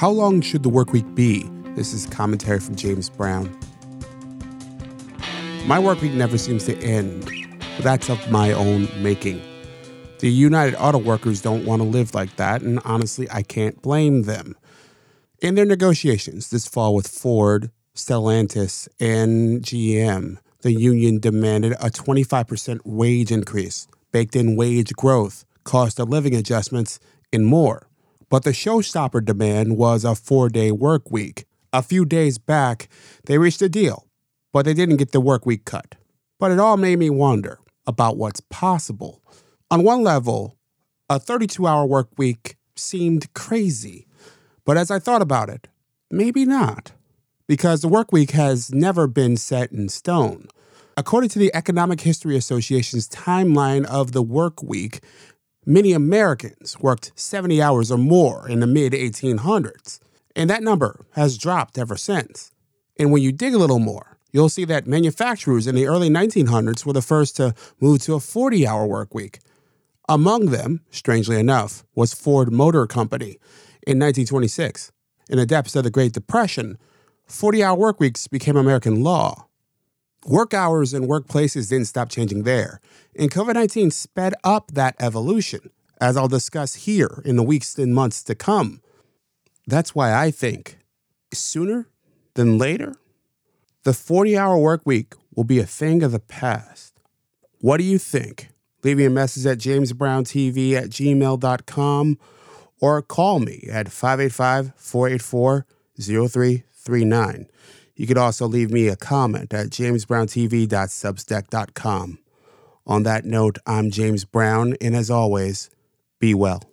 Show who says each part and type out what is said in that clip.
Speaker 1: How long should the work week be? This is commentary from James Brown. My work week never seems to end, but that's of my own making. The United Auto Workers don't want to live like that, and honestly, I can't blame them. In their negotiations this fall with Ford, Stellantis, and GM, the union demanded a 25% wage increase, baked in wage growth, cost of living adjustments, and more. But the showstopper demand was a four day work week. A few days back, they reached a deal, but they didn't get the work week cut. But it all made me wonder about what's possible. On one level, a 32 hour work week seemed crazy. But as I thought about it, maybe not, because the work week has never been set in stone. According to the Economic History Association's timeline of the work week, many Americans worked 70 hours or more in the mid 1800s, and that number has dropped ever since. And when you dig a little more, you'll see that manufacturers in the early 1900s were the first to move to a 40 hour work week. Among them, strangely enough, was Ford Motor Company in 1926. In the depths of the Great Depression, 40 hour work weeks became American law. Work hours and workplaces didn't stop changing there, and COVID 19 sped up that evolution, as I'll discuss here in the weeks and months to come. That's why I think sooner than later, the 40 hour work week will be a thing of the past. What do you think? Leave me a message at jamesbrowntv at gmail.com or call me at 585 484 0339. You could also leave me a comment at jamesbrowntv.substack.com. On that note, I'm James Brown, and as always, be well.